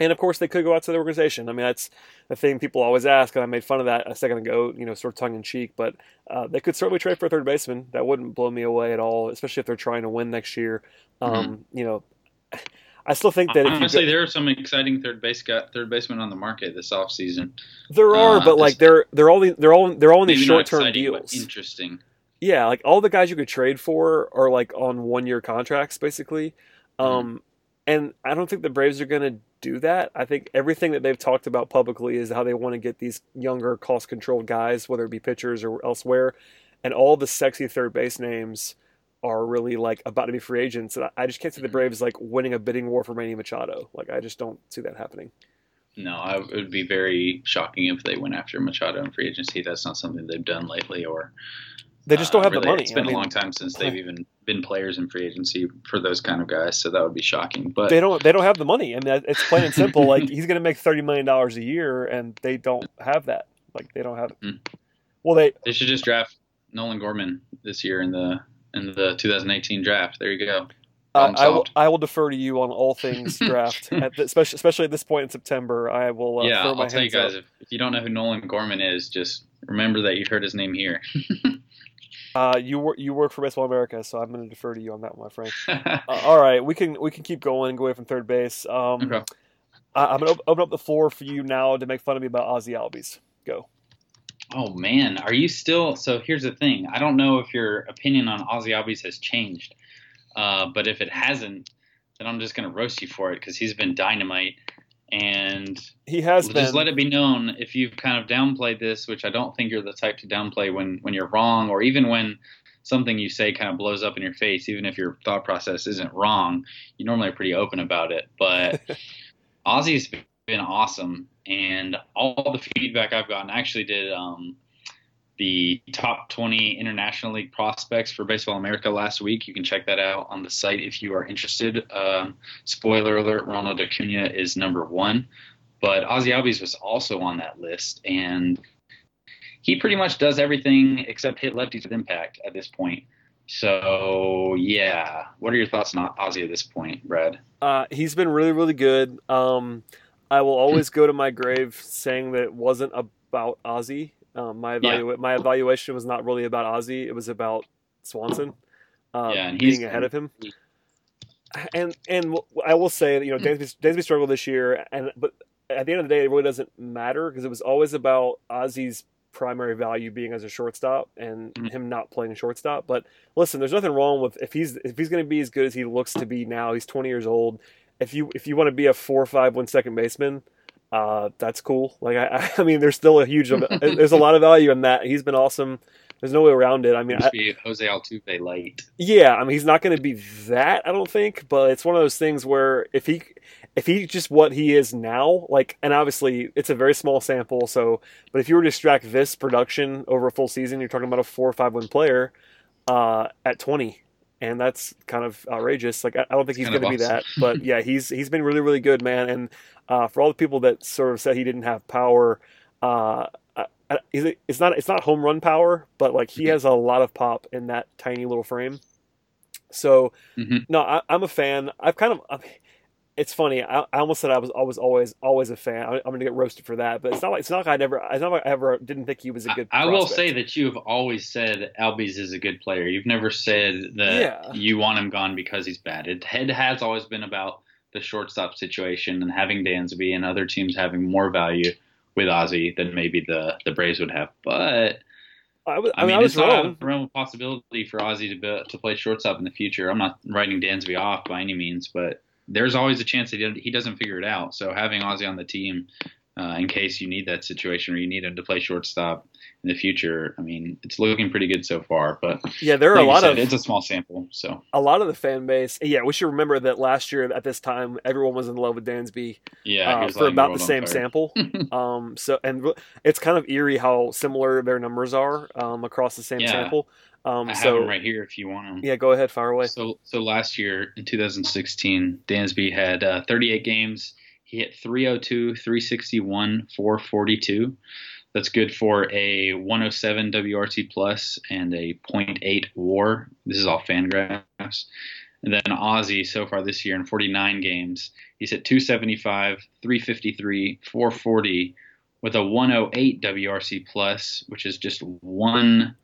And of course, they could go out to the organization. I mean, that's the thing people always ask, and I made fun of that a second ago, you know, sort of tongue in cheek. But uh, they could certainly trade for a third baseman. That wouldn't blow me away at all, especially if they're trying to win next year. Um, mm-hmm. You know, I still think that honestly, go, there are some exciting third base got third baseman on the market this offseason. There are, uh, but like they're they're all they're all they're all in these short term deals. Interesting. Yeah, like all the guys you could trade for are like on one year contracts, basically. Mm-hmm. Um, and I don't think the Braves are going to do that. I think everything that they've talked about publicly is how they want to get these younger, cost controlled guys, whether it be pitchers or elsewhere. And all the sexy third base names are really like about to be free agents. And I just can't see the mm-hmm. Braves like winning a bidding war for Manny Machado. Like I just don't see that happening. No, I, it would be very shocking if they went after Machado in free agency. That's not something they've done lately, or they just don't have really, the money. It's been I mean, a long time since they've even been players in free agency for those kind of guys, so that would be shocking. But they don't they don't have the money. Mean, it's plain and simple. like he's going to make thirty million dollars a year, and they don't have that. Like they don't have. Mm. Well, they they should just draft Nolan Gorman this year in the in the 2018 draft. There you go. Uh, I will. I will defer to you on all things *laughs* draft, the, especially especially at this point in September. I will. Uh, yeah, I'll tell you guys if, if, you don't know who Nolan Gorman is, just remember that you heard his name here. *laughs* Uh, you work you work for Baseball America, so I'm going to defer to you on that, one, my friend. *laughs* uh, all right, we can we can keep going, go away from third base. Um, okay. I, am going to open up the floor for you now to make fun of me about Ozzie Albies. Go. Oh man, are you still? So here's the thing. I don't know if your opinion on Ozzie Albies has changed, uh, but if it hasn't, then I'm just going to roast you for it because he's been dynamite and he has just been. let it be known if you've kind of downplayed this, which I don't think you're the type to downplay when when you're wrong, or even when something you say kind of blows up in your face, even if your thought process isn't wrong, you normally are pretty open about it. But *laughs* Ozzie's been awesome, and all the feedback I've gotten, I actually did um, the top 20 International League prospects for Baseball America last week. You can check that out on the site if you are interested. Um, spoiler alert: Ronald Acuna is number one, but Ozzie Albies was also on that list, and he pretty much does everything except hit lefties with impact at this point. So yeah, what are your thoughts on Ozzie at this point, Brad? Uh, he's been really, really good. Um, I will always go to my grave saying that it wasn't about Ozzie. Um, my evalu- yeah. my evaluation was not really about Ozzie; it was about Swanson um, yeah, being ahead of him. And and I will say that you know Dansby, Dansby struggled this year, and but at the end of the day, it really doesn't matter because it was always about Ozzie's primary value being as a shortstop and mm-hmm. him not playing shortstop. But listen, there's nothing wrong with if he's if he's going to be as good as he looks to be now. He's 20 years old. If you if you want to be a four or five one second baseman, uh, that's cool. Like I, I *laughs* mean, there's still a huge, *laughs* there's a lot of value in that. He's been awesome. There's no way around it. I mean, I, Jose Altuve late. Yeah, I mean, he's not going to be that. I don't think, but it's one of those things where if he, if he just what he is now, like, and obviously it's a very small sample. So, but if you were to extract this production over a full season, you're talking about a four or five win player uh, at 20 and that's kind of outrageous. Like I, don't think he's going to be that, but *laughs* yeah, he's he's been really really good, man. And uh, for all the people that sort of said he didn't have power, uh, it's not it's not home run power, but like he mm-hmm. has a lot of pop in that tiny little frame. So mm-hmm. no, I, am a fan. I've kind of. I'm, it's funny. I, I, almost said I was, I was always, always a fan. I, am going to get roasted for that, but it's not like it's not like I never, it's not like I ever didn't think he was a good. I, I will say that you have always said Albies is a good player. You've never said that yeah. you want him gone because he's bad. It, it has always been about the shortstop situation and having Dansby and other teams having more value with Ozzie than maybe the the Braves would have. But I, was, I, I mean, I was it's wrong. not a real possibility for Ozzie to be, to play shortstop in the future. I'm not writing Dansby off by any means, but there's always a chance that he doesn't figure it out. So having Ozzie on the team uh, in case you need that situation or you need him to play shortstop in the future. I mean, it's looking pretty good so far, but yeah, there are like a lot said, of it's a small sample, so a lot of the fan base. Yeah, we should remember that last year at this time, everyone was in love with Dansby yeah, uh, for about the same sample. *laughs* um, so and it's kind of eerie how similar their numbers are um, across the same Yeah. sample. Um, I have so him right here if you want them. yeah, go ahead, fire away. So, so last year in 2016, Dansby had uh, 38 games. He hit 302, 361, 442. That's good for a 107 WRC plus and a 0.8 WAR. This is all Fangraphs. And then Ozzie so far this year in 49 games, he's hit 275, 353, 440 with a 108 WRC plus, which is just one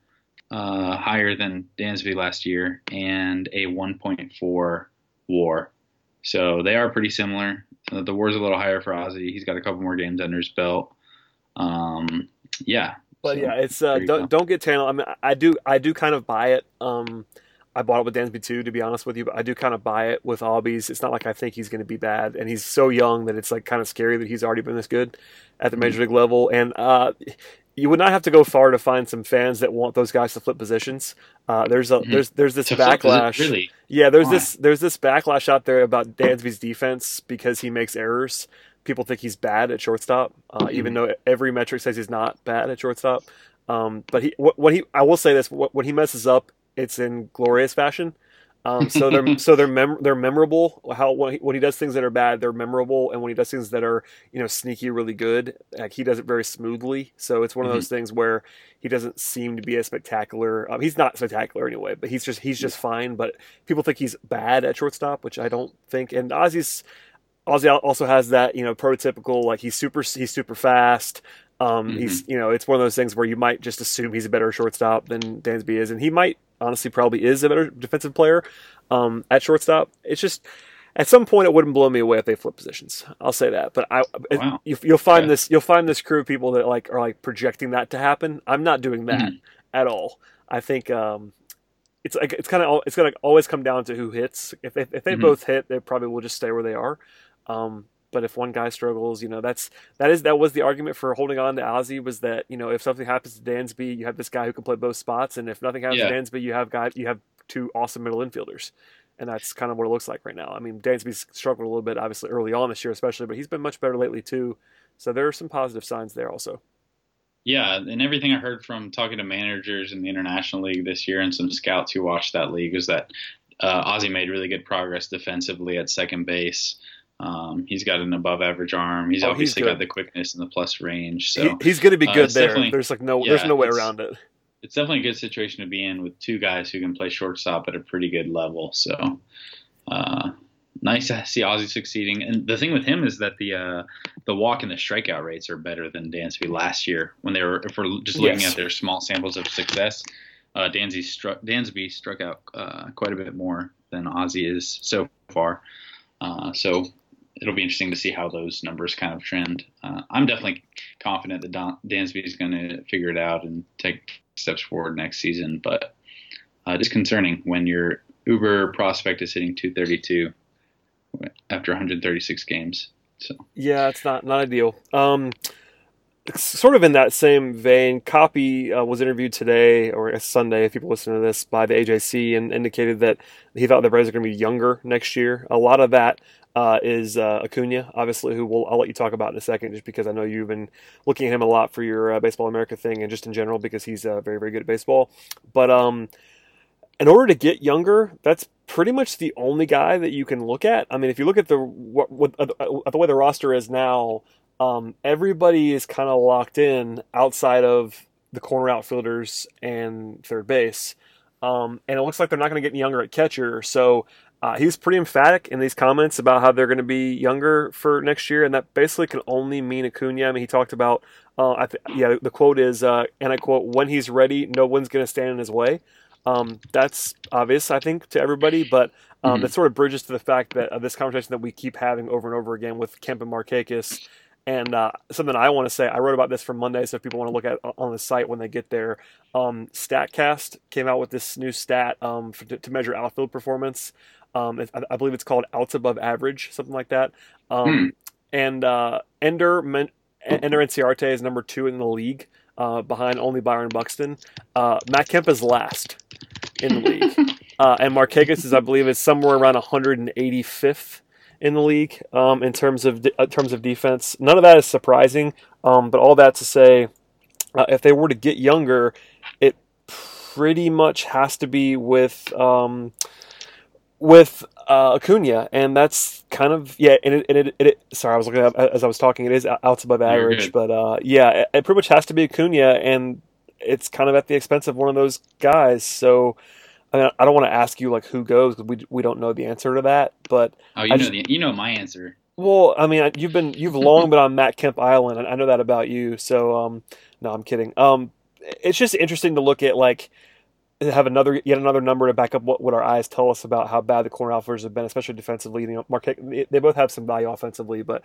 uh, higher than Dansby last year, and a 1.4 WAR. So they are pretty similar. Uh, the WAR's a little higher for Ozzie. He's got a couple more games under his belt. Um, yeah. But so yeah, it's uh, don't go. don't get tangled. I mean, I do I do kind of buy it. Um, I bought it with Dansby too, to be honest with you. But I do kind of buy it with Albies. It's not like I think he's going to be bad, and he's so young that it's like kind of scary that he's already been this good at the Mm-hmm. major league level. And uh, you would not have to go far to find some fans that want those guys to flip positions. Uh, there's a Mhm. there's there's this To flip, backlash. Really? Yeah, there's Why? this there's this backlash out there about Dansby's defense because he makes errors. People think he's bad at shortstop, uh, even Mm-hmm. though every metric says he's not bad at shortstop. Um, but he wh- when he I will say this wh- when he messes up, it's in glorious fashion. Um, so they're *laughs* so they're mem- they're memorable. How when he, when he does things that are bad, they're memorable, and when he does things that are you know sneaky, really good, like he does it very smoothly. So it's one of those things where he doesn't seem to be as spectacular. Um, he's not spectacular anyway, but he's just he's just fine. But people think he's bad at shortstop, which I don't think. And Ozzie's Ozzie also has that you know prototypical like he's super he's super fast. Um, He's you know it's one of those things where you might just assume he's a better shortstop than Dansby is, and he might honestly probably is a better defensive player um, at shortstop. It's just at some point it wouldn't blow me away if they flip positions. I'll say that, but I Wow. you, you'll find Okay. this you'll find this crew of people that like are like projecting that to happen. I'm not doing that Mhm. at all. I think um, it's like it's kind of it's gonna always come down to who hits. If if, if they Mhm. both hit, they probably will just stay where they are. Um, but if one guy struggles, you know that's that is that was the argument for holding on to Ozzie was that you know if something happens to Dansby, you have this guy who can play both spots, and if nothing happens Yeah. to Dansby, you have guy you have two awesome middle infielders, and that's kind of what it looks like right now. I mean, Dansby's struggled a little bit obviously early on this year, especially, but he's been much better lately too. So there are some positive signs there also. Yeah, and everything I heard from talking to managers in the International League this year and some scouts who watched that league is that uh, Ozzy made really good progress defensively at second base. Um, he's got an above average arm. He's Oh, he's obviously good. got the quickness and the plus range. So he, he's going to be uh, good it's there. There's like no there's no way around it. it's definitely a good situation to be in with two guys who can play shortstop at a pretty good level. So uh, nice to see Ozzie succeeding. And the thing with him is that the uh, the walk and the strikeout rates are better than Dansby last year when they were. If we're just looking Yes. at their small samples of success, uh, Dansby struck Dansby struck out uh, quite a bit more than Ozzie is so far. Uh, so it'll be interesting to see how those numbers kind of trend. Uh, I'm definitely confident that Dansby is going to figure it out and take steps forward next season. But uh, concerning when your Uber prospect is hitting 232 after 136 games. So Yeah, it's not not ideal. Um, sort of in that same vein, Copy uh, was interviewed today or Sunday, if people listen to this, by the AJC, and indicated that he thought the Braves are going to be younger next year. A lot of that uh, is uh, Acuna, obviously, who will I'll let you talk about in a second, just because I know you've been looking at him a lot for your uh, Baseball America thing, and just in general because he's uh, very very good at baseball. But um, in order to get younger, that's pretty much the only guy that you can look at. I mean, if you look at the what, what, uh, the way the roster is now, um, everybody is kind of locked in outside of the corner outfielders and third base, um, and it looks like they're not going to get any younger at catcher. So uh, he was pretty emphatic in these comments about how they're going to be younger for next year, and that basically can only mean Acuna. I mean, he talked about, uh, I th- yeah, the quote is, uh, and I quote, "When he's ready, no one's going to stand in his way." Um, that's obvious, I think, to everybody, but um, Mhm. that sort of bridges to the fact that uh, this conversation that we keep having over and over again with Kemp and Markakis. And uh, something I want to say, I wrote about this for Monday, so if people want to look at on the site when they get there, um, Statcast came out with this new stat um, for, to, to measure outfield performance. Um, it, I, I believe it's called outs above average, something like that. Um, And uh, Ender men- Ender Inciarte is number two in the league, uh, behind only Byron Buxton. Uh, Matt Kemp is last in the league, *laughs* uh, and Markakis is, I believe, is somewhere around 185th in the league um, in terms of in terms of defense. None of that is surprising, um, but all that to say, uh, if they were to get younger, it pretty much has to be with. Um, with uh, Acuna, and that's kind of yeah. And it, and it, it, sorry, I was looking at as I was talking. It is outs above average, but uh, yeah, it, it, pretty much has to be Acuna, and it's kind of at the expense of one of those guys. So I, mean, I don't want to ask you like who goes because we we don't know the answer to that. But oh, you I know just, the, you know my answer. Well, I mean, you've been you've long been on Matt Kemp Island, and I know that about you. So um, no, I'm kidding. Um, it's just interesting to look at like have another yet another number to back up what, what our eyes tell us about how bad the corner outfielders have been, especially defensively. You know, Marquette, they both have some value offensively, but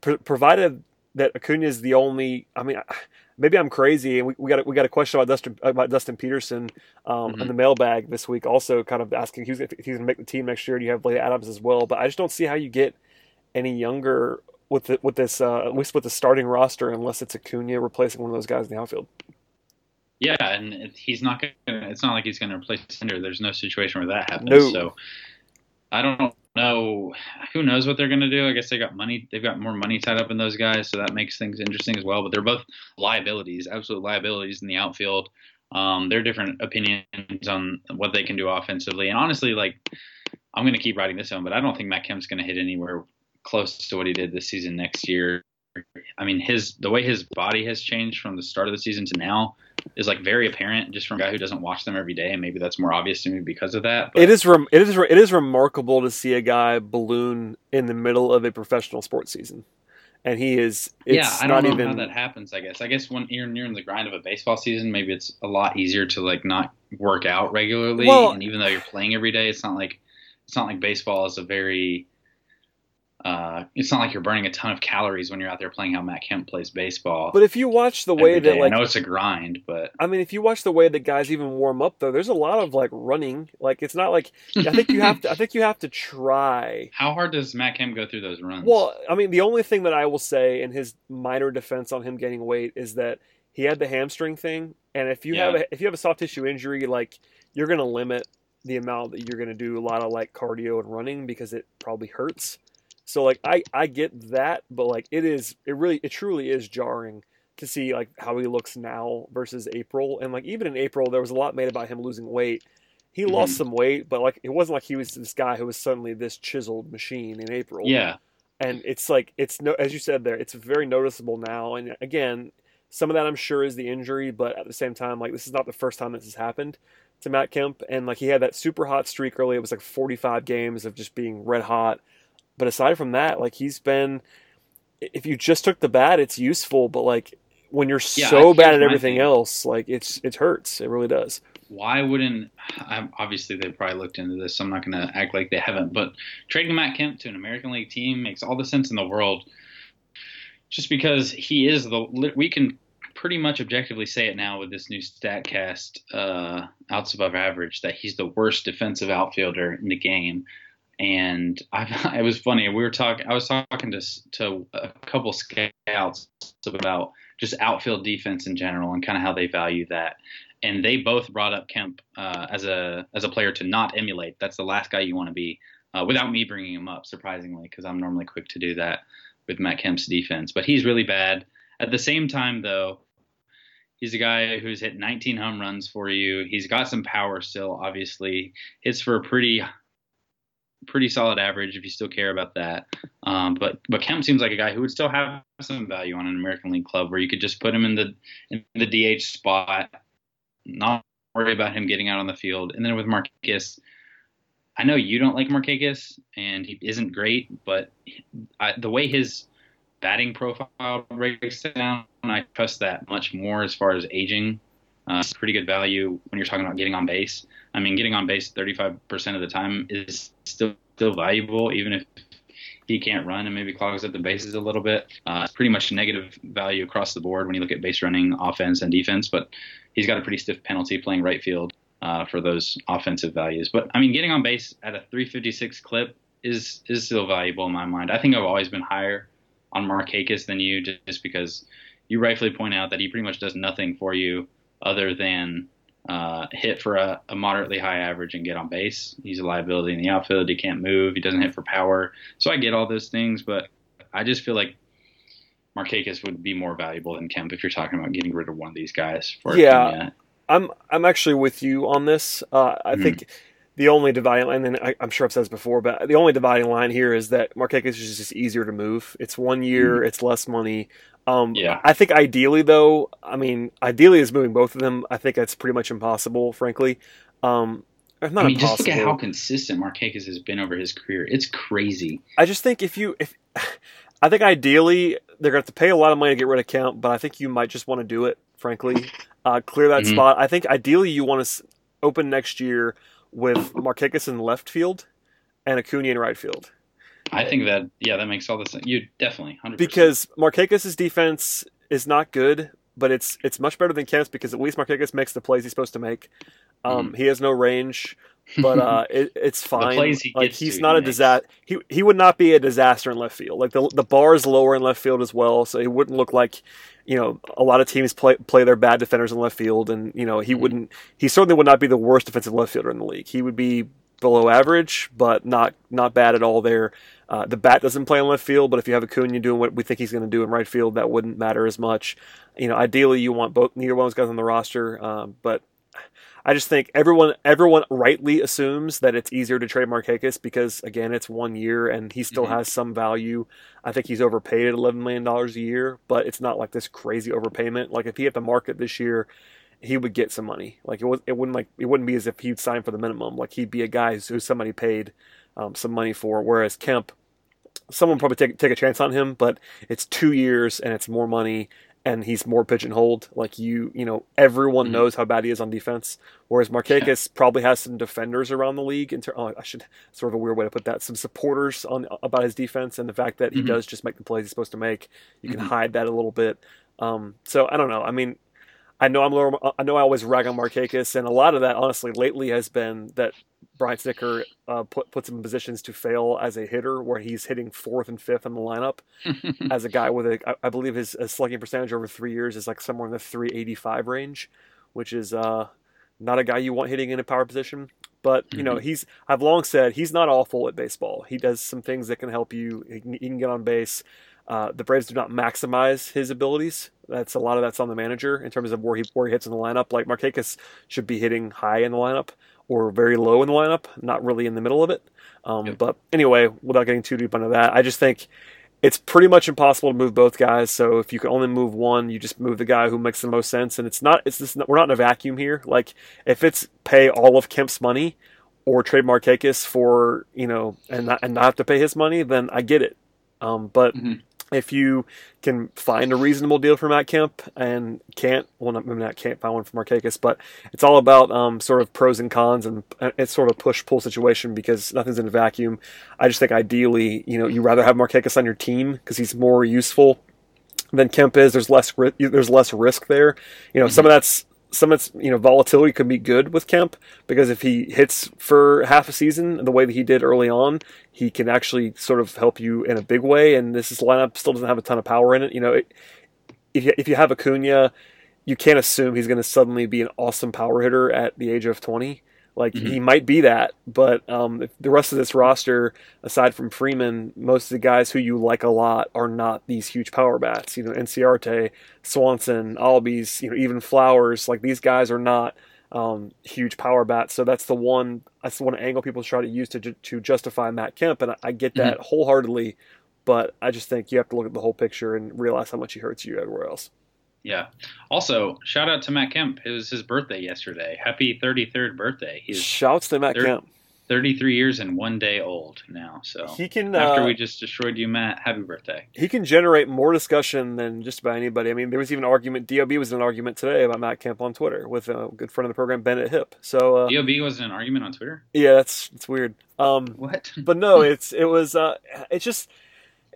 provided that Acuna is the only, I mean, maybe I'm crazy, and we, we got we got a question about Dustin about Dustin Peterson um, mm-hmm. in the mailbag this week, also kind of asking if he's, if he's going to make the team next year. Do you have Blake Adams as well? But I just don't see how you get any younger with the, with this uh, at least with the starting roster unless it's Acuna replacing one of those guys in the outfield. Yeah, and he's not going. to It's not like he's going to replace Ender. There's no situation where that happens. No. So I don't know. Who knows what they're going to do? I guess they got money. They've got more money tied up in those guys, so that makes things interesting as well. But they're both liabilities, absolute liabilities in the outfield. Um, they're different opinions on what they can do offensively, and honestly, like I'm going to keep writing this on, but I don't think Matt Kemp's going to hit anywhere close to what he did this season next year. I mean, his the way his body has changed from the start of the season to now is like very apparent just from a guy who doesn't watch them every day, and maybe that's more obvious to me because of that. But. It is rem- it is re- it is remarkable to see a guy balloon in the middle of a professional sports season, and he is. yeah, I don't know even... how that happens. I guess I guess when you're near the grind of a baseball season, maybe it's a lot easier to like not work out regularly, well, and even though you're playing every day, it's not like it's not like baseball is a very uh, it's not like you're burning a ton of calories when you're out there playing how Matt Kemp plays baseball. But if you watch the way that, like, I know it's a grind, but I mean, if you watch the way that guys even warm up, though, there's a lot of like running. Like, it's not like I think you have to. I *laughs* think you have to try. How hard does Matt Kemp go through those runs? Well, I mean, the only thing that I will say in his minor defense on him gaining weight is that he had the hamstring thing, and if you yeah. have a, if you have a soft tissue injury, like you're going to limit the amount that you're going to do a lot of like cardio and running because it probably hurts. So like I I get that, but like it is it really it truly is jarring to see like how he looks now versus April, and like even in April there was a lot made about him losing weight. He mm-hmm. lost some weight, but like it wasn't like he was this guy who was suddenly this chiseled machine in April. Yeah, and it's like it's no as you said there, it's very noticeable now. And again, some of that I'm sure is the injury, but at the same time, like this is not the first time this has happened to Matt Kemp, and like he had that super hot streak early. It was like 45 games of just being red hot but aside from that, like he's been, if you just took the bat, it's useful. But like when you're yeah, so bad at everything else, like it's it hurts. It really does. Why wouldn't? Obviously, they probably looked into this. So I'm not going to act like they haven't. But trading Matt Kemp to an American League team makes all the sense in the world. Just because he is the, we can pretty much objectively say it now with this new Statcast uh, outs above average that he's the worst defensive outfielder in the game and *laughs* I, it was funny. We were talking. I was talking to to a couple scouts about just outfield defense in general and kind of how they value that. And they both brought up Kemp uh, as a as a player to not emulate. That's the last guy you want to be, uh, without me bringing him up. Surprisingly, because I'm normally quick to do that with Matt Kemp's defense. But he's really bad. At the same time, though, He's a guy who's hit 19 home runs for you. He's got some power still, obviously. Hits for a pretty pretty solid average if you still care about that. Um, but but Kemp seems like a guy who would still have some value on an American League club where you could just put him in the in the DH spot, not worry about him getting out on the field. And then with Markakis, I know you don't like Markakis and he isn't great, but I, the way his batting profile breaks down, I trust that much more as far as aging. Uh, it's pretty good value when you're talking about getting on base. I mean, getting on base 35% of the time is still still valuable, even if he can't run and maybe clogs up the bases a little bit. Uh, it's pretty much negative value across the board when you look at base running, offense, and defense. But he's got a pretty stiff penalty playing right field uh, for those offensive values. But I mean, getting on base at a 356 clip is is still valuable in my mind. I think I've always been higher on Markakis than you, just because you rightfully point out that he pretty much does nothing for you other than uh, hit for a, a, moderately high average and get on base. He's a liability in the outfield. He can't move. He doesn't hit for power. So I get all those things, but I just feel like Markakis would be more valuable than Kemp if you're talking about getting rid of one of these guys. yeah, I'm I'm actually with you on this. Uh, I mm. think the only dividing line, and then I, am sure I've said this before, but the only dividing line here is that Markakis is just easier to move. It's one year, mm. it's less money. Um, yeah. I think ideally, though, I mean, ideally is moving both of them. I think that's pretty much impossible, frankly. Um, not I mean, impossible. just look at how consistent Markakis has been over his career. It's crazy. I just think if you, if *laughs* I think ideally they're going to have to pay a lot of money to get rid of Kemp, but I think you might just want to do it, frankly. Uh, clear that mm-hmm. spot. I think ideally you want to open next year with Markakis in left field and Acuna in right field. I think that yeah, that makes all the sense. You definitely 100%. because Markakis's defense is not good, but it's it's much better than Kemp's because at least Markakis makes the plays he's supposed to make. Um, mm-hmm. He has no range, but uh, *laughs* it, it's fine. He like he's not he a disaster. He he would not be a disaster in left field. Like the the bar is lower in left field as well, so he wouldn't look like you know a lot of teams play play their bad defenders in left field, and you know he mm-hmm. wouldn't. He certainly would not be the worst defensive left fielder in the league. He would be below average, but not not bad at all there. Uh, the bat doesn't play in left field, but if you have a Acuna doing what we think he's going to do in right field, that wouldn't matter as much. You know, ideally you want both neither one of those guys on the roster, um, but I just think everyone everyone rightly assumes that it's easier to trade Markakis because again it's one year and he still mm-hmm. has some value. I think he's overpaid at eleven million dollars a year, but it's not like this crazy overpayment. Like if he hit the market this year, he would get some money. Like it was it wouldn't like it wouldn't be as if he'd sign for the minimum. Like he'd be a guy who somebody paid um, some money for. Whereas Kemp someone probably take take a chance on him, but it's two years and it's more money and he's more pigeonholed. Like you, you know, everyone mm-hmm. knows how bad he is on defense. Whereas Markakis yeah. probably has some defenders around the league. In ter- oh, I should sort of a weird way to put that. Some supporters on about his defense and the fact that he mm-hmm. does just make the plays he's supposed to make. You can mm-hmm. hide that a little bit. Um, so I don't know. I mean, I know I'm I know I always rag on Markakis, and a lot of that honestly lately has been that Brian Snitker uh, put, puts him in positions to fail as a hitter, where he's hitting fourth and fifth in the lineup. *laughs* as a guy with a, I believe his slugging percentage over three years is like somewhere in the 385 range, which is uh, not a guy you want hitting in a power position. But you know, mm-hmm. he's I've long said he's not awful at baseball. He does some things that can help you. He can, he can get on base. Uh, the Braves do not maximize his abilities. That's a lot of that's on the manager in terms of where he where he hits in the lineup. Like Markakis should be hitting high in the lineup or very low in the lineup, not really in the middle of it. Um, yep. But anyway, without getting too deep into that, I just think it's pretty much impossible to move both guys. So if you can only move one, you just move the guy who makes the most sense. And it's not it's this we're not in a vacuum here. Like if it's pay all of Kemp's money or trade Markakis for you know and not, and not have to pay his money, then I get it. Um, but mm-hmm if you can find a reasonable deal for Matt Kemp and can't, well, not, maybe not can't find one for Markakis, but it's all about um, sort of pros and cons and it's sort of a push pull situation because nothing's in a vacuum. I just think ideally, you know, you rather have Markakis on your team because he's more useful than Kemp is. There's less there's less risk there. You know, mm-hmm. some of that's some its you know volatility could be good with Kemp because if he hits for half a season the way that he did early on, he can actually sort of help you in a big way. And this lineup still doesn't have a ton of power in it. You know, it, if you, if you have Acuna, you can't assume he's going to suddenly be an awesome power hitter at the age of twenty. Like mm-hmm. he might be that, but um, the rest of this roster, aside from Freeman, most of the guys who you like a lot are not these huge power bats. You know, Inciarte, Swanson, Albies, you know, even Flowers. Like these guys are not um, huge power bats. So that's the one. That's the one angle people try to use to to justify Matt Kemp, and I, I get that mm-hmm. wholeheartedly. But I just think you have to look at the whole picture and realize how much he hurts you everywhere else. Yeah. Also, shout out to Matt Kemp. It was his birthday yesterday. Happy 33rd birthday. He's Shouts to Matt 30, Kemp. 33 years and one day old now. So he can. After uh, we just destroyed you, Matt, happy birthday. He can generate more discussion than just about anybody. I mean, there was even an argument. Dob was in an argument today about Matt Kemp on Twitter with a good friend of the program, Bennett Hip. So uh, Dob was in an argument on Twitter. Yeah, that's it's weird. Um, what? but no, it's it was. Uh, it's just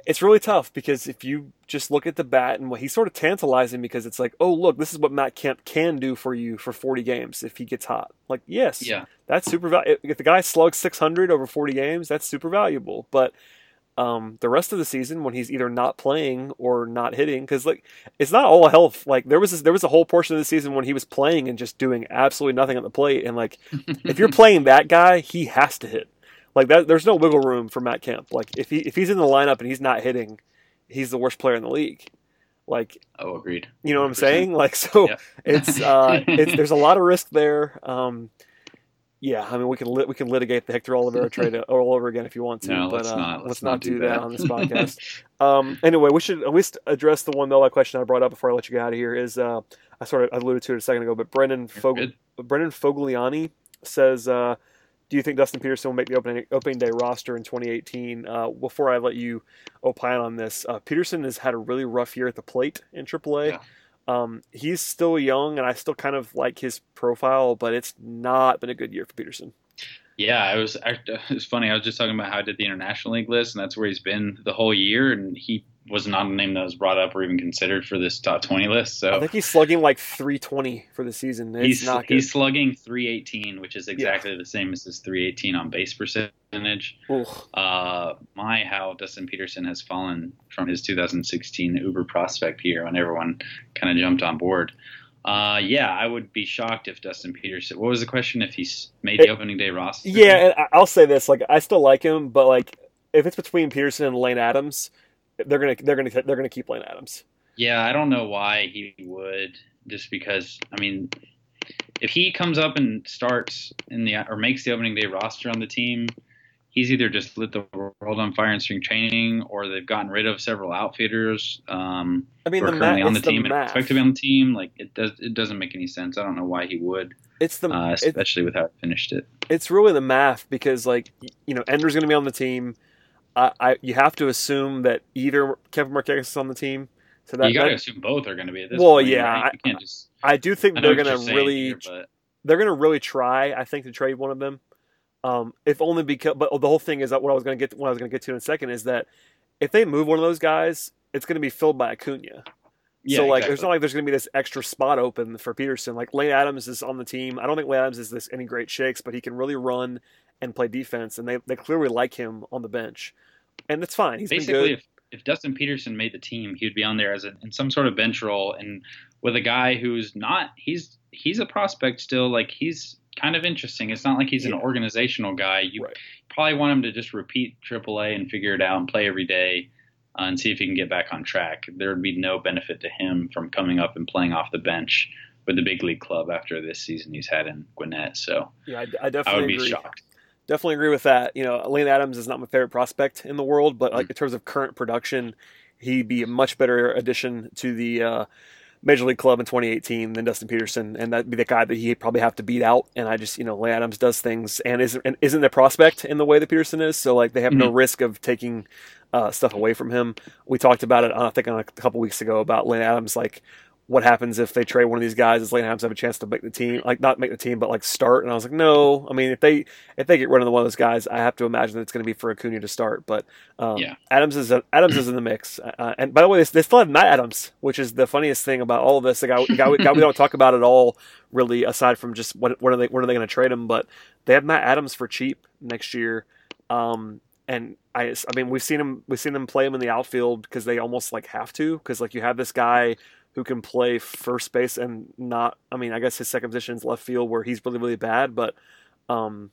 it's really tough because if you just look at the bat and what he's sort of tantalizing because it's like, oh look, this is what Matt Kemp can do for you for 40 games if he gets hot. Like, yes, yeah, that's super valuable. If the guy slugs 600 over 40 games, that's super valuable. But um, the rest of the season when he's either not playing or not hitting because like it's not all health like there was this, there was a whole portion of the season when he was playing and just doing absolutely nothing at the plate and like if you're *laughs* playing that guy he has to hit like that there's no wiggle room for Matt Kemp like if he if he's in the lineup and he's not hitting he's the worst player in the league like oh agreed you know what I'm saying like so Yeah. *laughs* it's uh it's there's a lot of risk there um yeah, I mean we can lit, we can litigate the Hector Olivera trade *laughs* all over again if you want to, No, but let's uh, not. let's, Let's not, not do, do that. that. on this podcast. *laughs* um, anyway, we should at least address the one though question I brought up before I let you get out of here. Is uh, I sort of alluded to it a second ago, but Brendan Fog- Brendan Fogliani says, uh, "Do you think Dustin Peterson will make the opening opening day roster in 2018?" Uh, before I let you opine on this, uh, Peterson has had a really rough year at the plate in AAA. Yeah. Um, he's still young, and I still kind of like his profile, but it's not been a good year for Peterson. Yeah, it was. *laughs* It was funny. I was just talking about how I did the international league list, and that's where he's been the whole year. And he was not a name that was brought up or even considered for this top twenty list. So I think he's slugging like 320 for the season. It's he's not good. he's slugging 318, which is exactly the same as his 318 on base percentage. Uh, my how Dustin Peterson has fallen from his 2016 Uber prospect year when everyone kind of jumped on board. Uh, yeah, I would be shocked if Dustin Peterson. What was the question? If he's made the It- opening day roster? Yeah, and I'll say this: like, I still like him, but like, if it's between Peterson and Lane Adams, they're gonna they're gonna they're gonna keep Lane Adams. Yeah, I don't know why he would. Just because, I mean, if he comes up and starts in the or makes the opening day roster on the team, he's either just lit the world on fire in spring training, or they've gotten rid of several outfitters um, I mean, the currently math. on the the team and math. expect to be on the team. Like it does, it doesn't make any sense. I don't know why he would, It's the uh, it- especially with how it finished it. it's really the math because like you know Ender's going to be on the team. I, I you have to assume that either Kevin Marquez is on the team. So that, you got to assume both are going to be at this Well, point. yeah, right? I- just. I do think I they're going to really here, but they're going to really try. I think to trade one of them. Um, if only because, but the whole thing is that what I was going to get, what I was going to get to in a second is that if they move one of those guys, it's going to be filled by Acuna. yeah, so like, exactly. there's not like there's going to be this extra spot open for Peterson. Like Lane Adams is on the team. I don't think Lane Adams is this any great shakes, but he can really run and play defense, and they they clearly like him on the bench, and that's fine. He's been basically good. if, if Dustin Peterson made the team, he would be on there as a, in some sort of bench role and with a guy who's not he's he's a prospect still like he's kind of interesting. It's not like he's an organizational guy. You Right. probably want him to just repeat AAA and figure it out and play every day uh, and see if he can get back on track. There would be no benefit to him from coming up and playing off the bench with the big league club after this season he's had in Gwinnett. So Yeah, I, I I definitely would be agree. shocked. Definitely agree with that. You know, Lane Adams is not my favorite prospect in the world, but Mm. like in terms of current production, he'd be a much better addition to the uh, Major League Club in 2018 than Dustin Peterson, and that'd be the guy that he'd probably have to beat out. And I just, you know, Lane Adams does things and isn't and isn't a prospect in the way that Peterson is, so like they have no risk of taking uh, stuff away from him. We talked about it, I think, on a couple weeks ago about Lane Adams, like what happens if they trade one of these guys? Does Lane Adams have a chance to make the team? Like not make the team, but like start? And I was like, no. I mean, if they if they get rid of one of those guys, I have to imagine that it's going to be for Acuna to start. But um, Yeah. Adams is Adams is in the mix. Uh, and by the way, they, they still have Matt Adams, which is the funniest thing about all of this. The guy, the guy, the guy we don't talk about at all, really, aside from just what what are they what are they going to trade him? But they have Matt Adams for cheap next year. Um, and I, I mean, we've seen him, we've seen them play him in the outfield because they almost like have to, because like you have this guy who can play first base and not. I mean, I guess his second position is left field where he's really really bad, but um,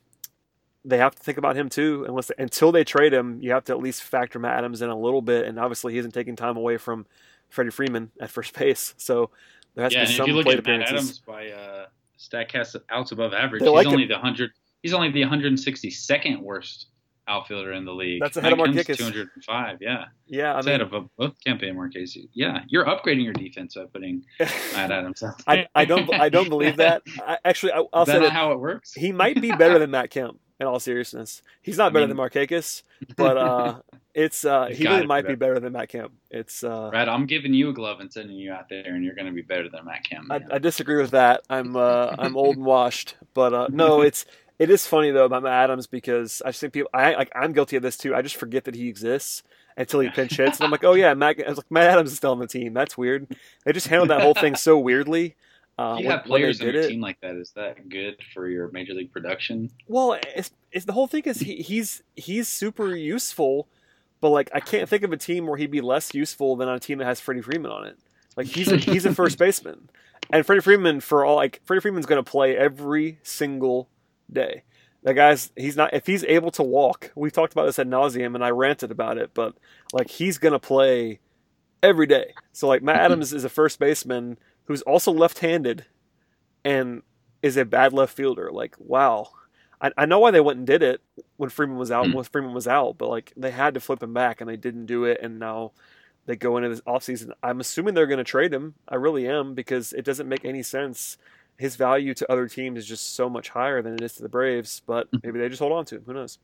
they have to think about him too. Unless until they trade him, you have to at least factor Matt Adams in a little bit, and obviously he isn't taking time away from Freddie Freeman at first base, so there has Yeah, to and be if some you look plate at Matt appearances. Adams by uh, Statcast outs above average, They he's like only him. the hundred. He's only the 162nd worst outfielder in the league. That's ahead of Mike Kemp's Markakis. 205. Yeah, Yeah, I mean, ahead of both Kemp and Markakis. Yeah, you're upgrading your defense by putting *laughs* Matt Adams. out. I, I don't I don't believe that. I, actually, I, I'll Is say that how it works? he might be better than Matt Kemp. In all seriousness, he's not I better mean- than Markakis, but uh, *laughs* it's uh, he really be might be better. better than Matt Kemp. It's uh, Brad, I'm giving you a glove and sending you out there, and you're going to be better than Matt Kemp. I. I disagree with that. I'm uh, I'm old and washed, but uh, no, *laughs* it's it is funny though about Matt Adams because I just think people I like I'm guilty of this too. I just forget that he exists until he pinch hits, and I'm like, oh yeah, Matt. I was like, Matt Adams is still on the team. That's weird. They just handled that whole thing so *laughs* weirdly. Uh, you when- have players on your it. team like that, is that good for your major league production? Well, it's, it's the whole thing is he, he's he's super useful, but like I can't think of a team where he'd be less useful than on a team that has Freddie Freeman on it. Like he's a, he's a first baseman, and Freddie Freeman for all like Freddie Freeman's going to play every single day. That guy's he's not if he's able to walk. We've talked about this at nauseum, and I ranted about it, but like he's to play every day. So like Matt Adams is a first baseman who's also left-handed, and is a bad left fielder. Like wow. I, I know why they went and did it when Freeman was out. Mm. When Freeman was out, but like they had to flip him back, and they didn't do it. And now they go into this offseason. I'm assuming they're going to trade him. I really am because it doesn't make any sense. His value to other teams is just so much higher than it is to the Braves. But maybe they just hold on to him. Who knows?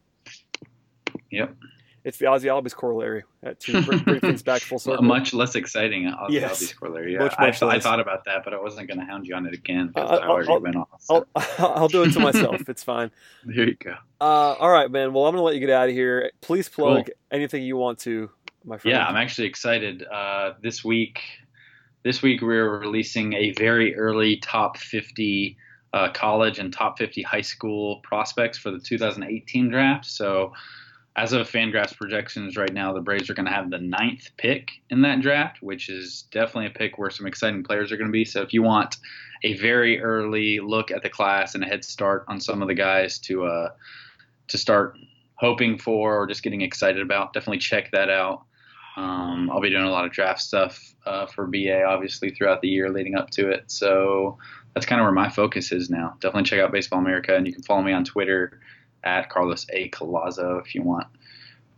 Yep. It's the Ozzie Albies corollary at to bring, bring things back full circle. Much less exciting. Ozzie Yes. Albies corollary. Much, I, much I less. thought about that, but I wasn't going to hound you on it again because Uh, I already I'll- went off. So I'll, *laughs* I'll do it to myself. *laughs* It's fine. there you go. Uh, all right, man. Well, I'm going to let you get out of here. Please plug Cool. anything you want to, my friend. Yeah, I'm actually excited. Uh, this week, this week we're releasing a very early top 50 uh, college and top 50 high school prospects for the 2018 draft. So, as of Fangraphs projections right now, the Braves are going to have the ninth pick in that draft, which is definitely a pick where some exciting players are going to be. So, if you want a very early look at the class and a head start on some of the guys to uh, to start hoping for or just getting excited about, definitely check that out. Um, I'll be doing a lot of draft stuff uh, for BA, obviously, throughout the year leading up to it. So that's kind of where my focus is now. Definitely check out Baseball America, and you can follow me on Twitter at Carlos A. Collazo if you want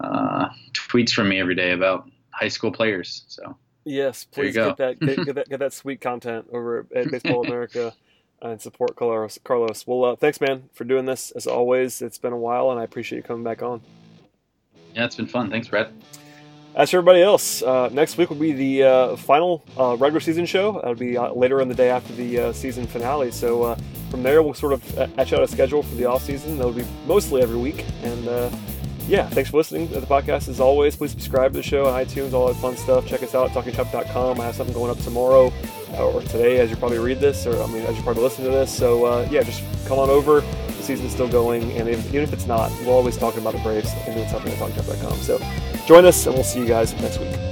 uh, tweets from me every day about high school players. So Yes, please get that get, get that get that sweet *laughs* content over at Baseball America and support Carlos. Carlos, well, uh, thanks, man, for doing this. As always, it's been a while, and I appreciate you coming back on. yeah, it's been fun. Thanks, Brad. As for everybody else, uh, next week will be the uh, final uh, regular season show. That'll be uh, later in the day after the uh, season finale. So uh, from there, we'll sort of etch out a schedule for the off season. That'll be mostly every week. And yeah, thanks for listening to the podcast. As always, please subscribe to the show on iTunes, all that fun stuff. Check us out at talkingchop.com. I have something going up tomorrow or today as you probably read this, or I mean, as you probably listen to this. So yeah, just come on over. The season's still going, and even if it's not, we're always talking about the Braves and doing something at talkingchop.com. So join us, and we'll see you guys next week.